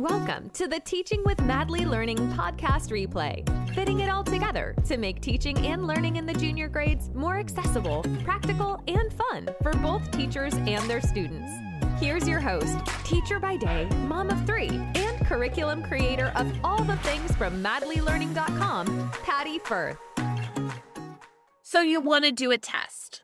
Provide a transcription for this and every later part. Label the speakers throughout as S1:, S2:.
S1: Welcome to the Teaching with Madly Learning podcast replay, fitting it all together to make teaching and learning in the junior grades more accessible, practical, and fun for both teachers and their students. Here's your host, teacher by day, mom of three, and curriculum creator of all the things from madlylearning.com, Patty Firth.
S2: So, you want to do a test.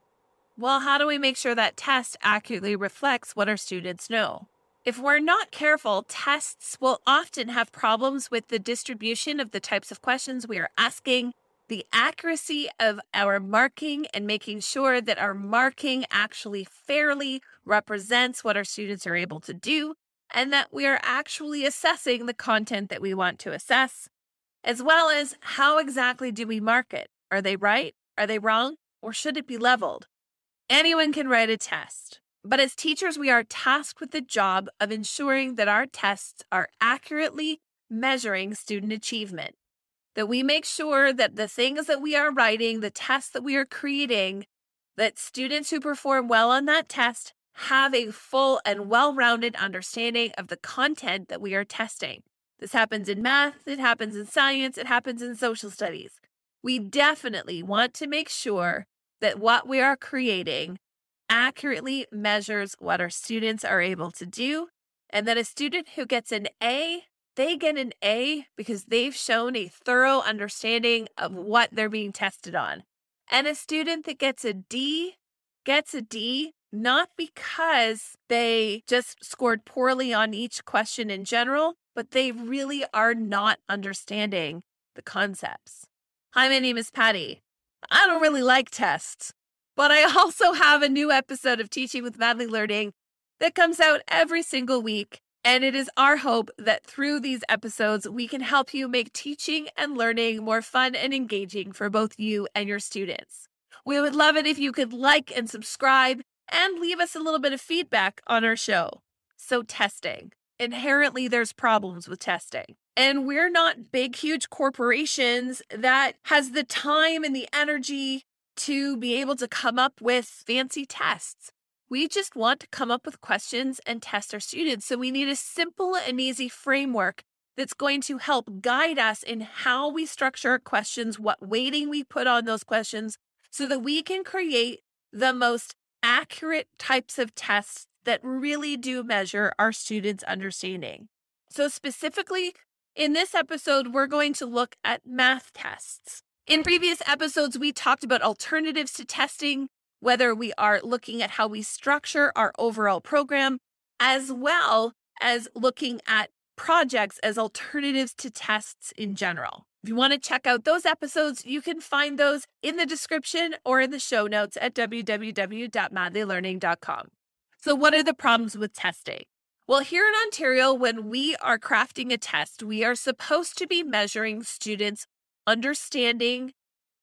S2: Well, how do we make sure that test accurately reflects what our students know? If we're not careful, tests will often have problems with the distribution of the types of questions we are asking, the accuracy of our marking, and making sure that our marking actually fairly represents what our students are able to do, and that we are actually assessing the content that we want to assess, as well as how exactly do we mark it? Are they right? Are they wrong? Or should it be leveled? Anyone can write a test. But as teachers, we are tasked with the job of ensuring that our tests are accurately measuring student achievement, that we make sure that the things that we are writing, the tests that we are creating, that students who perform well on that test have a full and well rounded understanding of the content that we are testing. This happens in math, it happens in science, it happens in social studies. We definitely want to make sure that what we are creating accurately measures what our students are able to do, and that a student who gets an A, they get an A because they've shown a thorough understanding of what they're being tested on. And a student that gets a D gets a D not because they just scored poorly on each question in general, but they really are not understanding the concepts. Hi, my name is Patty. I don't really like tests. But I also have a new episode of Teaching with Madly Learning that comes out every single week. And it is our hope that through these episodes, we can help you make teaching and learning more fun and engaging for both you and your students. We would love it if you could like and subscribe and leave us a little bit of feedback on our show. So, testing. Inherently, there's problems with testing. And we're not big, huge corporations that has the time and the energy to be able to come up with fancy tests. We just want to come up with questions and test our students. So we need a simple and easy framework that's going to help guide us in how we structure our questions, what weighting we put on those questions, so that we can create the most accurate types of tests that really do measure our students' understanding. So, specifically in this episode, we're going to look at math tests. In previous episodes, we talked about alternatives to testing, whether we are looking at how we structure our overall program, as well as looking at projects as alternatives to tests in general. If you want to check out those episodes, you can find those in the description or in the show notes at www.madlylearning.com. So, what are the problems with testing? Well, here in Ontario, when we are crafting a test, we are supposed to be measuring students' understanding,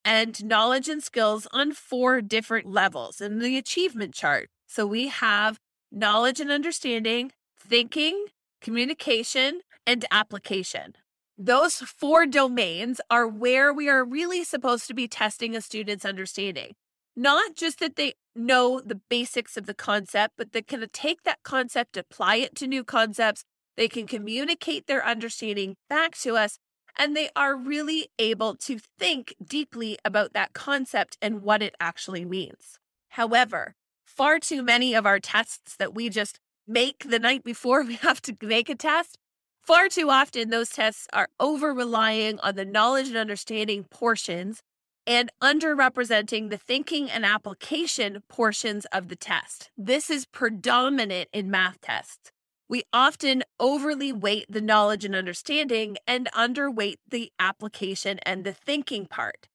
S2: and knowledge and skills on four different levels in the achievement chart. So we have knowledge and understanding, thinking, communication, and application. Those four domains are where we are really supposed to be testing a student's understanding. Not just that they know the basics of the concept, but they can take that concept, apply it to new concepts. They can communicate their understanding back to us and they are really able to think deeply about that concept and what it actually means. However, far too many of our tests that we just make the night before we have to make a test, far too often those tests are over relying on the knowledge and understanding portions and underrepresenting the thinking and application portions of the test. This is predominant in math tests. We often overly weight the knowledge and understanding and underweight the application and the thinking part.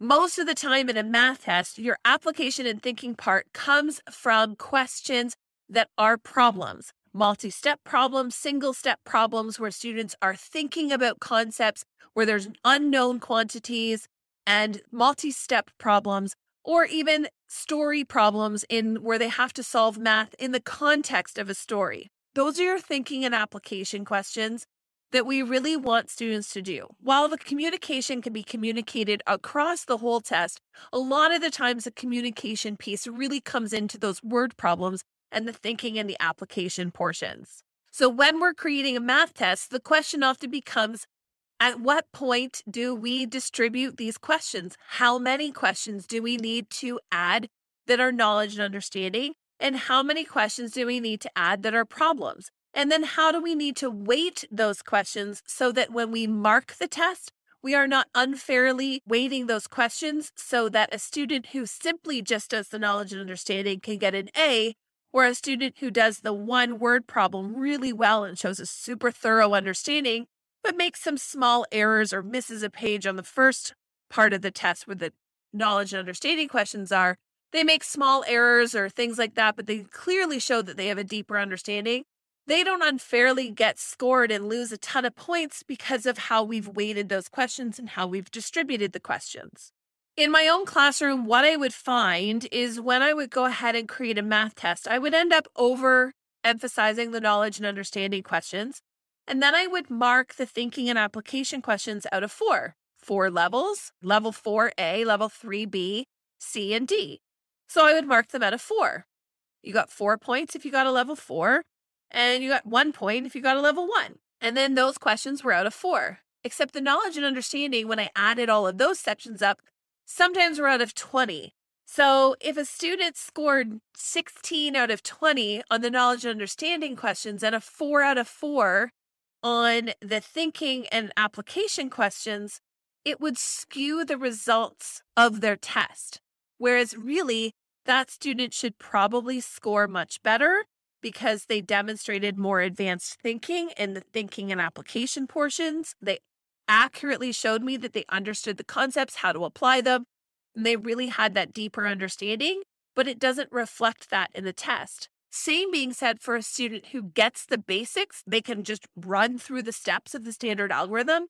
S2: Most of the time in a math test, your application and thinking part comes from questions that are problems multi step problems, single step problems where students are thinking about concepts where there's unknown quantities and multi step problems, or even story problems in where they have to solve math in the context of a story. Those are your thinking and application questions that we really want students to do. While the communication can be communicated across the whole test, a lot of the times the communication piece really comes into those word problems and the thinking and the application portions. So when we're creating a math test, the question often becomes at what point do we distribute these questions? How many questions do we need to add that are knowledge and understanding? And how many questions do we need to add that are problems? And then how do we need to weight those questions so that when we mark the test, we are not unfairly weighting those questions so that a student who simply just does the knowledge and understanding can get an A, or a student who does the one word problem really well and shows a super thorough understanding, but makes some small errors or misses a page on the first part of the test where the knowledge and understanding questions are. They make small errors or things like that, but they clearly show that they have a deeper understanding they don't unfairly get scored and lose a ton of points because of how we've weighted those questions and how we've distributed the questions. In my own classroom, what I would find is when I would go ahead and create a math test, I would end up over emphasizing the knowledge and understanding questions. And then I would mark the thinking and application questions out of four, four levels, level 4A, level 3B, C, and D. So I would mark them out of four. You got four points if you got a level four, and you got one point if you got a level one. And then those questions were out of four. Except the knowledge and understanding, when I added all of those sections up, sometimes we're out of 20. So if a student scored 16 out of 20 on the knowledge and understanding questions and a four out of four on the thinking and application questions, it would skew the results of their test. Whereas really, that student should probably score much better because they demonstrated more advanced thinking in the thinking and application portions. They accurately showed me that they understood the concepts, how to apply them, and they really had that deeper understanding, but it doesn't reflect that in the test. Same being said for a student who gets the basics, they can just run through the steps of the standard algorithm.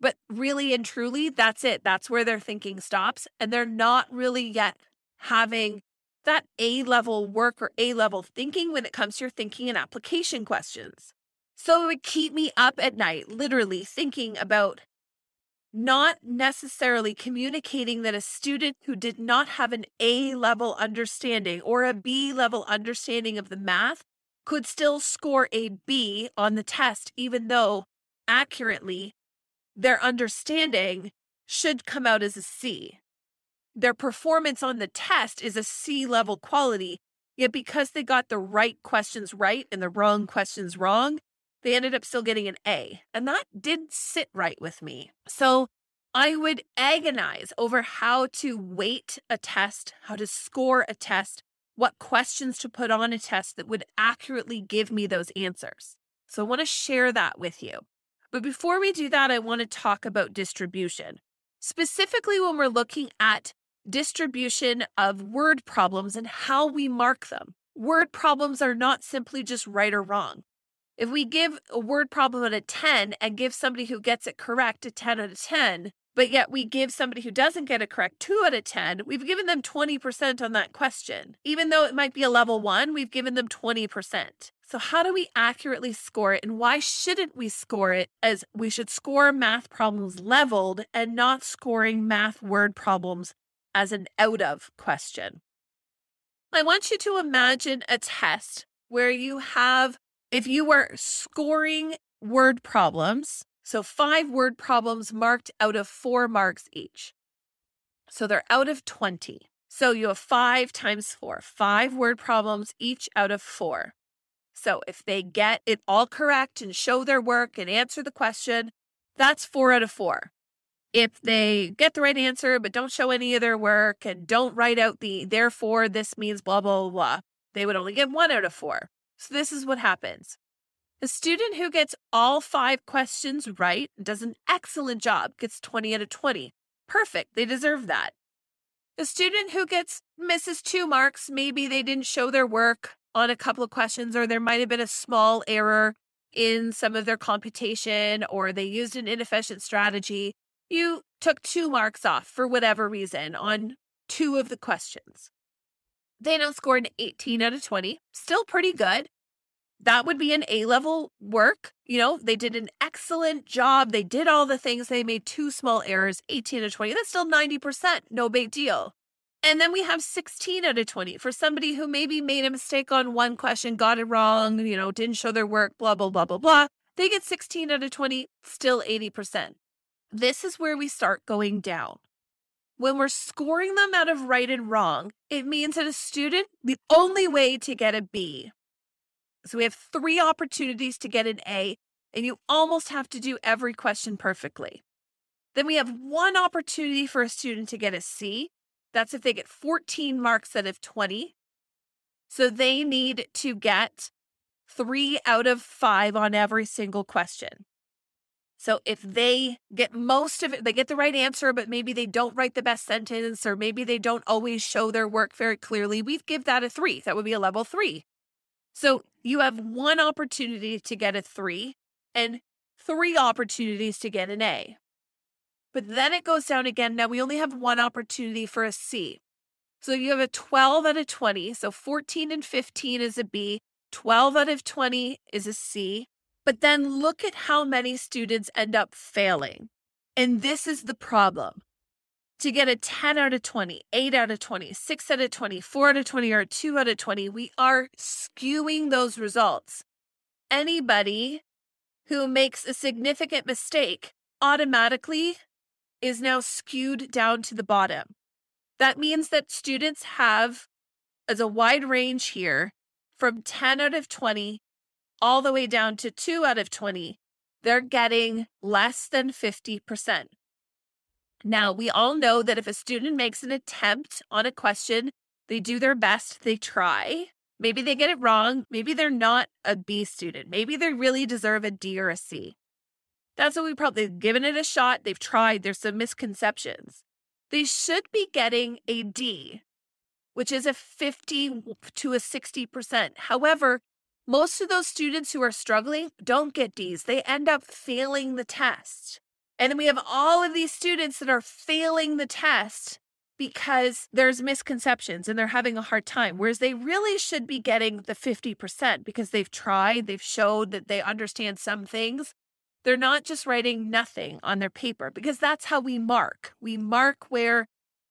S2: But really and truly, that's it. That's where their thinking stops. And they're not really yet having that A level work or A level thinking when it comes to your thinking and application questions. So it would keep me up at night, literally thinking about not necessarily communicating that a student who did not have an A level understanding or a B level understanding of the math could still score a B on the test, even though accurately their understanding should come out as a C their performance on the test is a C level quality. Yet because they got the right questions right and the wrong questions wrong, they ended up still getting an A. And that didn't sit right with me. So I would agonize over how to weight a test, how to score a test, what questions to put on a test that would accurately give me those answers. So I want to share that with you. But before we do that, I want to talk about distribution. Specifically, when we're looking at distribution of word problems and how we mark them. Word problems are not simply just right or wrong. If we give a word problem at a 10 and give somebody who gets it correct a 10 out of 10, but yet we give somebody who doesn't get it correct 2 out of 10, we've given them 20% on that question. Even though it might be a level 1, we've given them 20%. So, how do we accurately score it, and why shouldn't we score it as we should score math problems leveled and not scoring math word problems as an out of question. I want you to imagine a test where you have, if you were scoring word problems, so five word problems marked out of four marks each. So they're out of 20. So you have five times four, five word problems each out of four. So if they get it all correct and show their work and answer the question, that's four out of four if they get the right answer but don't show any of their work and don't write out the therefore this means blah blah blah they would only get one out of four. So this is what happens. A student who gets all five questions right does an excellent job gets 20 out of 20 perfect they deserve that. A student who gets misses two marks maybe they didn't show their work on a couple of questions or there might have been a small error in some of their computation or they used an inefficient strategy you took two marks off for whatever reason on two of the questions. They now scored an 18 out of 20, still pretty good. That would be an A level work. You know, they did an excellent job. They did all the things. They made two small errors, 18 to 20. That's still 90%. No big deal. And then we have 16 out of 20 for somebody who maybe made a mistake on one question, got it wrong, you know, didn't show their work, blah, blah, blah, blah, blah. They get 16 out of 20, still 80%. This is where we start going down. When we're scoring them out of right and wrong, it means that a student, the only way to get a B. So we have three opportunities to get an A, and you almost have to do every question perfectly. Then we have one opportunity for a student to get a C. That's if they get 14 marks out of 20. So they need to get three out of five on every single question. So if they get most of it, they get the right answer, but maybe they don't write the best sentence, or maybe they don't always show their work very clearly, we'd give that a three. That would be a level three. So you have one opportunity to get a three and three opportunities to get an A. But then it goes down again. Now we only have one opportunity for a C. So you have a 12 out of 20. So 14 and 15 is a B, 12 out of 20 is a C. But then look at how many students end up failing. And this is the problem. To get a 10 out of 20, 8 out of 20, 6 out of 20, 4 out of 20, or 2 out of 20, we are skewing those results. Anybody who makes a significant mistake automatically is now skewed down to the bottom. That means that students have as a wide range here from 10 out of 20 all the way down to 2 out of 20. They're getting less than 50%. Now, we all know that if a student makes an attempt on a question, they do their best, they try. Maybe they get it wrong. Maybe they're not a B student. Maybe they really deserve a D or a C. That's what we probably given it a shot. They've tried. There's some misconceptions. They should be getting a D, which is a 50 to a 60%. However, most of those students who are struggling don't get D's. They end up failing the test. And then we have all of these students that are failing the test because there's misconceptions and they're having a hard time. Whereas they really should be getting the 50% because they've tried, they've showed that they understand some things, they're not just writing nothing on their paper because that's how we mark. We mark where,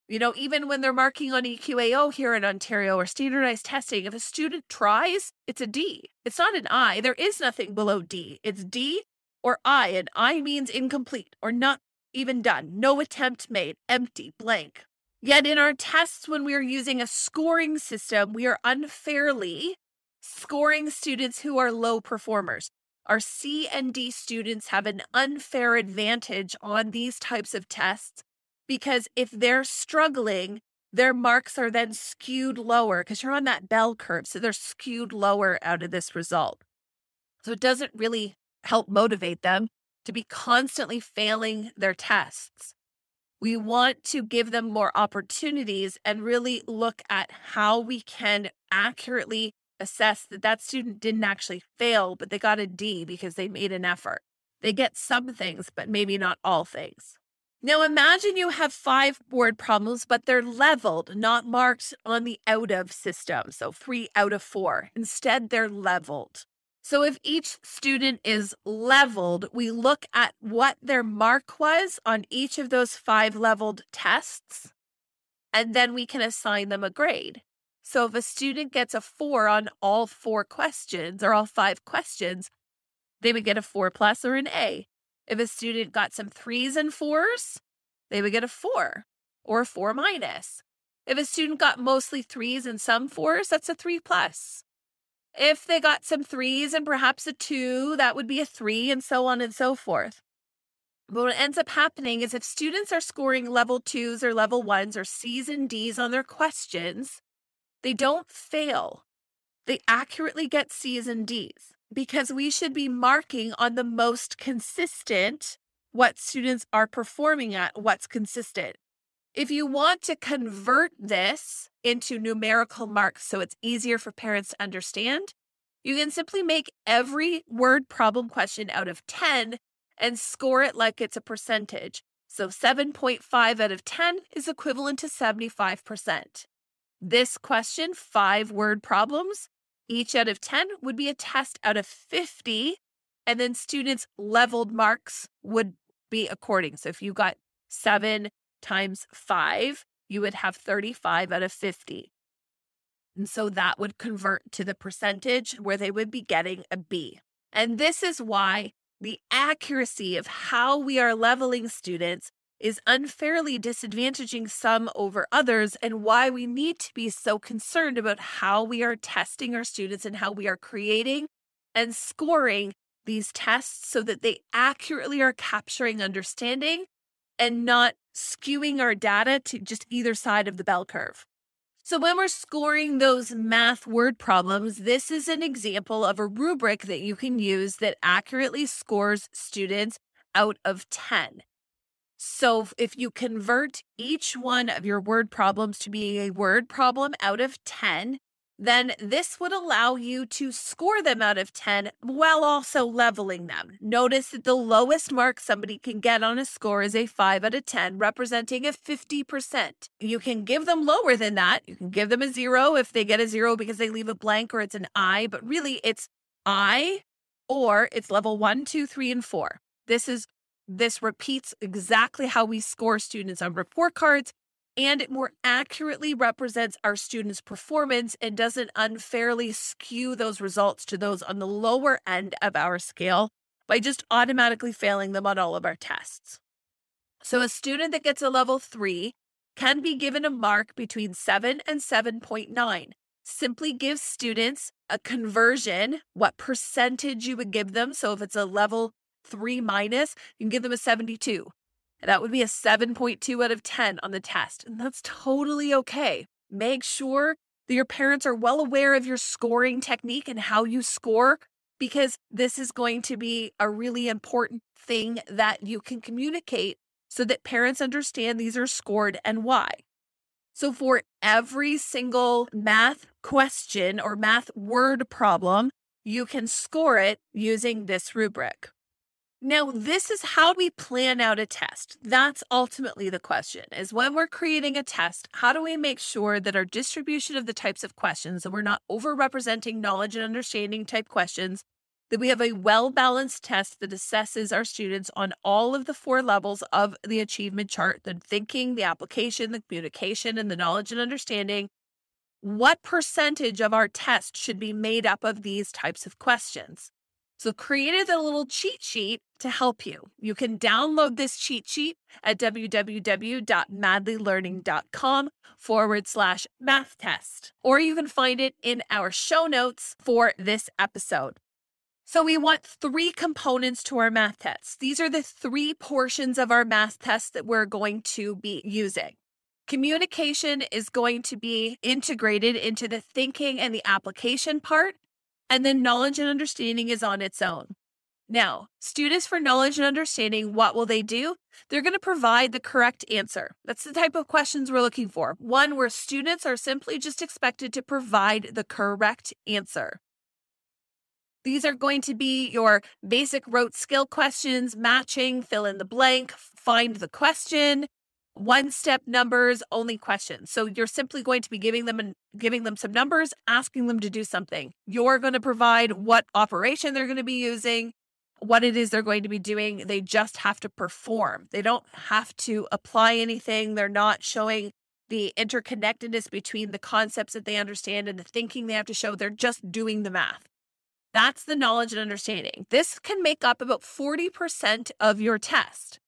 S2: you know, even when they're marking on EQAO here in Ontario or standardized testing, if a student tries, it's a D. It's not an I. There is nothing below D. It's D or I, and I means incomplete or not even done. No attempt made, empty, blank. Yet in our tests, when we are using a scoring system, we are unfairly scoring students who are low performers our C and D students have an unfair advantage on these types of tests because if they're struggling, their marks are then skewed lower because you're on that bell curve. So they're skewed lower out of this result. So it doesn't really help motivate them to be constantly failing their tests. We want to give them more opportunities and really look at how we can accurately assess that that student didn't actually fail, but they got a D because they made an effort. They get some things, but maybe not all things. Now imagine you have five word problems, but they're leveled, not marked on the out of system. So three out of four. Instead, they're leveled. So if each student is leveled, we look at what their mark was on each of those five leveled tests, and then we can assign them a grade. So if a student gets a four on all four questions or all five questions, they would get a four plus or an A. If a student got some threes and fours, they would get a four or a four minus. If a student got mostly threes and some fours, that's a three plus. If they got some threes and perhaps a two, that would be a three, and so on and so forth. But what ends up happening is if students are scoring level twos or level ones or C's and D's on their questions, they don't fail. They accurately get C's and D's because we should be marking on the most consistent what students are performing at, what's consistent. If you want to convert this into numerical marks so it's easier for parents to understand, you can simply make every word problem question out of 10 and score it like it's a percentage. So 7.5 out of 10 is equivalent to 75%. This question, five word problems, each out of 10 would be a test out of 50. And then students' leveled marks would be according. So if you got seven times five, you would have 35 out of 50. And so that would convert to the percentage where they would be getting a B. And this is why the accuracy of how we are leveling students is unfairly disadvantaging some over others, and why we need to be so concerned about how we are testing our students and how we are creating and scoring these tests so that they accurately are capturing understanding and not skewing our data to just either side of the bell curve. So, when we're scoring those math word problems, this is an example of a rubric that you can use that accurately scores students out of 10. So, if you convert each one of your word problems to be a word problem out of 10, then this would allow you to score them out of 10 while also leveling them. Notice that the lowest mark somebody can get on a score is a 5 out of 10, representing a 50%. You can give them lower than that. You can give them a zero if they get a zero because they leave a blank or it's an I, but really it's I or it's level one, two, three, and four. This is this repeats exactly how we score students on report cards and it more accurately represents our students' performance and doesn't unfairly skew those results to those on the lower end of our scale by just automatically failing them on all of our tests. So, a student that gets a level three can be given a mark between 7 and 7.9. Simply give students a conversion, what percentage you would give them. So, if it's a level three minus, you can give them a 72. That would be a 7.2 out of 10 on the test. And that's totally okay. Make sure that your parents are well aware of your scoring technique and how you score, because this is going to be a really important thing that you can communicate so that parents understand these are scored and why. So, for every single math question or math word problem, you can score it using this rubric. Now, this is how we plan out a test. That's ultimately the question is when we're creating a test, how do we make sure that our distribution of the types of questions, that we're not overrepresenting knowledge and understanding type questions, that we have a well balanced test that assesses our students on all of the four levels of the achievement chart the thinking, the application, the communication, and the knowledge and understanding. What percentage of our test should be made up of these types of questions? So created a little cheat sheet to help you. You can download this cheat sheet at www.madlylearning.com forward slash math test, or you can find it in our show notes for this episode. So we want three components to our math tests. These are the three portions of our math test that we're going to be using. Communication is going to be integrated into the thinking and the application part. And then knowledge and understanding is on its own. Now, students for knowledge and understanding, what will they do? They're going to provide the correct answer. That's the type of questions we're looking for. One where students are simply just expected to provide the correct answer. These are going to be your basic rote skill questions, matching, fill in the blank, find the question, one step numbers only questions. So you're simply going to be giving them and giving them some numbers, asking them to do something. You're going to provide what operation they're going to be using, what it is they're going to be doing. They just have to perform. They don't have to apply anything. They're not showing the interconnectedness between the concepts that they understand and the thinking they have to show. They're just doing the math. That's the knowledge and understanding. This can make up about 40% of your test.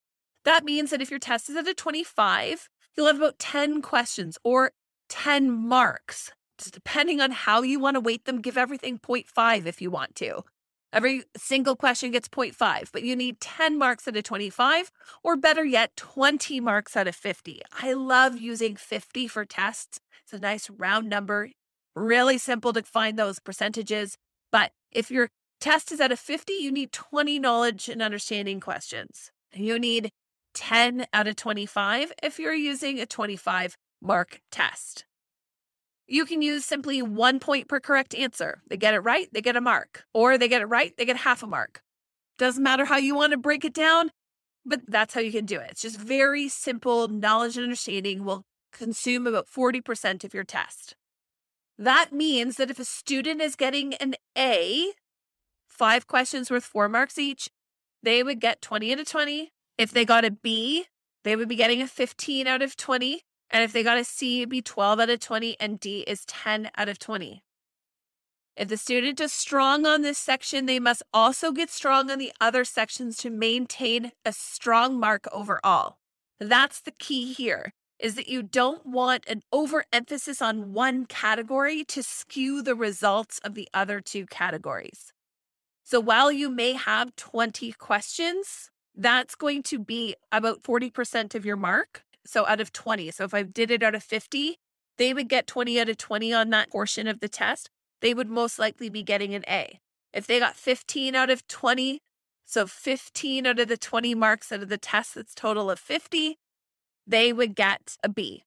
S2: That means that if your test is at a 25, you'll have about 10 questions or 10 marks. Just depending on how you want to weight them, give everything 0.5 if you want to. Every single question gets 0.5, but you need 10 marks out of 25, or better yet, 20 marks out of 50. I love using 50 for tests. It's a nice round number, really simple to find those percentages. But if your test is at a 50, you need 20 knowledge and understanding questions. You need 10 out of 25 if you're using a 25 mark test. You can use simply one point per correct answer. They get it right, they get a mark, or they get it right, they get half a mark. Doesn't matter how you want to break it down, but that's how you can do it. It's just very simple knowledge and understanding will consume about 40% of your test. That means that if a student is getting an A, five questions worth four marks each, they would get 20 out of 20, if they got a B, they would be getting a 15 out of 20. And if they got a C, it'd be 12 out of 20, and D is 10 out of 20. If the student is strong on this section, they must also get strong on the other sections to maintain a strong mark overall. That's the key here is that you don't want an overemphasis on one category to skew the results of the other two categories. So while you may have 20 questions, that's going to be about 40% of your mark. So out of 20. So if I did it out of 50, they would get 20 out of 20 on that portion of the test. They would most likely be getting an A. If they got 15 out of 20, so 15 out of the 20 marks out of the test that's total of 50, they would get a B.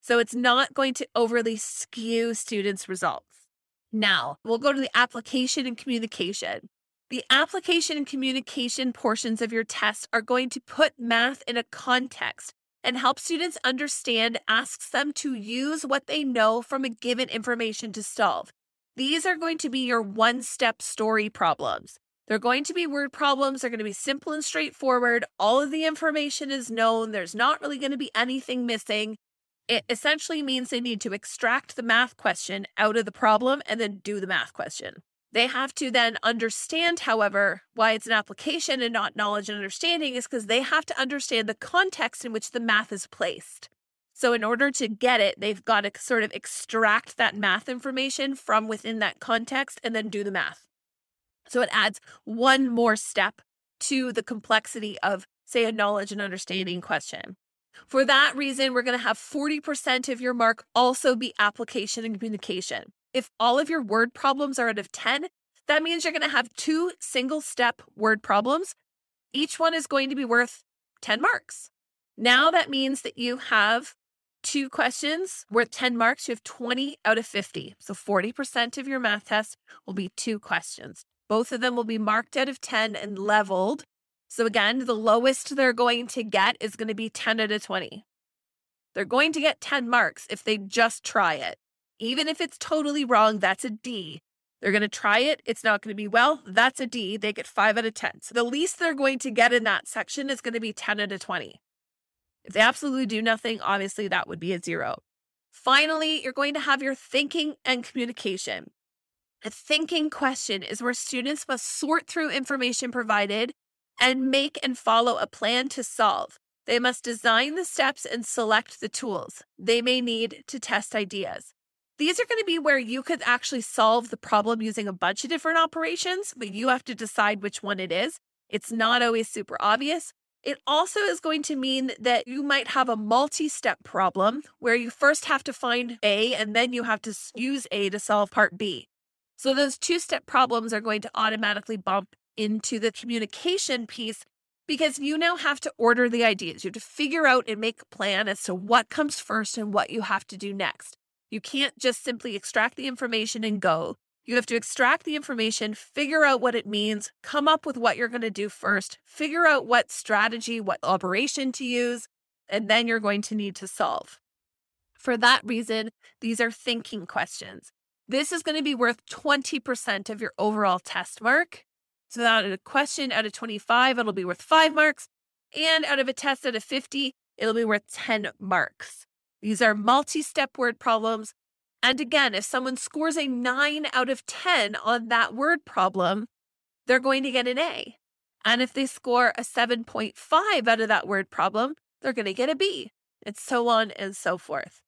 S2: So it's not going to overly skew students' results. Now, we'll go to the application and communication. The application and communication portions of your test are going to put math in a context and help students understand, asks them to use what they know from a given information to solve. These are going to be your one step story problems. They're going to be word problems. They're going to be simple and straightforward. All of the information is known. There's not really going to be anything missing. It essentially means they need to extract the math question out of the problem and then do the math question. They have to then understand, however, why it's an application and not knowledge and understanding is because they have to understand the context in which the math is placed. So, in order to get it, they've got to sort of extract that math information from within that context and then do the math. So it adds one more step to the complexity of, say, a knowledge and understanding question. For that reason, we're going to have 40% of your mark also be application and communication. If all of your word problems are out of 10, that means you're going to have two single step word problems. Each one is going to be worth 10 marks. Now that means that you have two questions worth 10 marks. You have 20 out of 50. So 40% of your math test will be two questions. Both of them will be marked out of 10 and leveled. So again, the lowest they're going to get is going to be 10 out of 20. They're going to get 10 marks if they just try it. Even if it's totally wrong, that's a D. They're going to try it. It's not going to be well. That's a D. They get 5 out of 10. So the least they're going to get in that section is going to be 10 out of 20. If they absolutely do nothing, obviously that would be a zero. Finally, you're going to have your thinking and communication. A thinking question is where students must sort through information provided and make and follow a plan to solve. They must design the steps and select the tools they may need to test ideas. These are going to be where you could actually solve the problem using a bunch of different operations, but you have to decide which one it is. It's not always super obvious. It also is going to mean that you might have a multi step problem where you first have to find A and then you have to use A to solve part B. So those two step problems are going to automatically bump into the communication piece because you now have to order the ideas. You have to figure out and make a plan as to what comes first and what you have to do next. You can't just simply extract the information and go. You have to extract the information, figure out what it means, come up with what you're going to do first, figure out what strategy, what operation to use, and then you're going to need to solve. For that reason, these are thinking questions. This is going to be worth 20% of your overall test mark. So out of a question out of 25, it'll be worth five marks. And out of a test out of 50, it'll be worth 10 marks. These are multi step word problems. And again, if someone scores a nine out of 10 on that word problem, they're going to get an A. And if they score a 7.5 out of that word problem, they're going to get a B, and so on and so forth.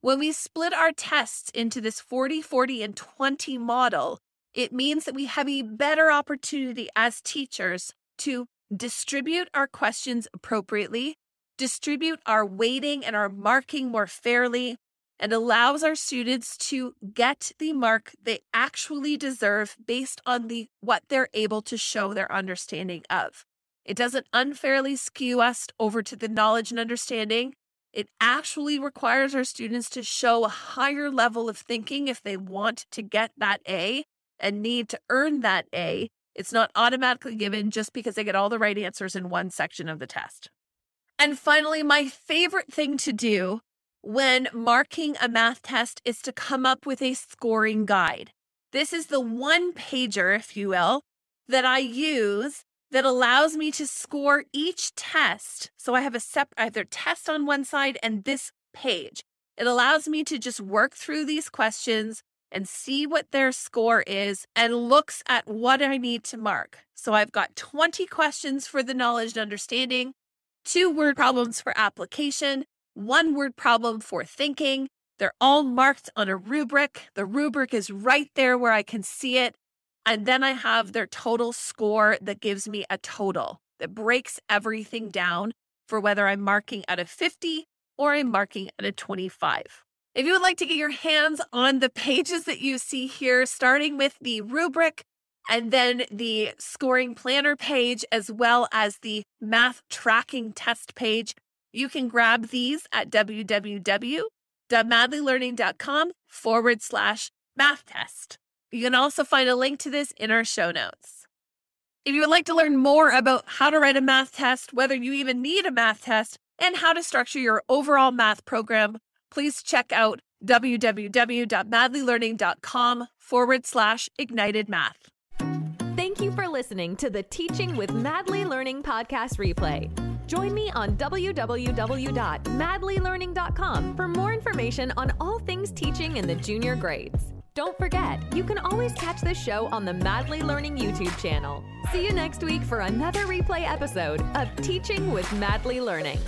S2: When we split our tests into this 40, 40, and 20 model, it means that we have a better opportunity as teachers to distribute our questions appropriately, distribute our weighting and our marking more fairly, and allows our students to get the mark they actually deserve based on the what they're able to show their understanding of. It doesn't unfairly skew us over to the knowledge and understanding. It actually requires our students to show a higher level of thinking if they want to get that A and need to earn that A. It's not automatically given just because they get all the right answers in one section of the test. And finally, my favorite thing to do when marking a math test is to come up with a scoring guide. This is the one pager, if you will, that I use that allows me to score each test. So I have a separate, their test on one side and this page. It allows me to just work through these questions and see what their score is and looks at what I need to mark. So I've got 20 questions for the knowledge and understanding, two word problems for application, one word problem for thinking. They're all marked on a rubric. The rubric is right there where I can see it. And then I have their total score that gives me a total that breaks everything down for whether I'm marking at a 50 or I'm marking at a 25. If you would like to get your hands on the pages that you see here, starting with the rubric and then the scoring planner page, as well as the math tracking test page, you can grab these at www.madlylearning.com forward slash math test. You can also find a link to this in our show notes. If you would like to learn more about how to write a math test, whether you even need a math test, and how to structure your overall math program, please check out www.madlylearning.com forward slash ignited math.
S1: Listening to the Teaching with Madly Learning podcast replay. Join me on www.madlylearning.com for more information on all things teaching in the junior grades. Don't forget, you can always catch this show on the Madly Learning YouTube channel. See you next week for another replay episode of Teaching with Madly Learning.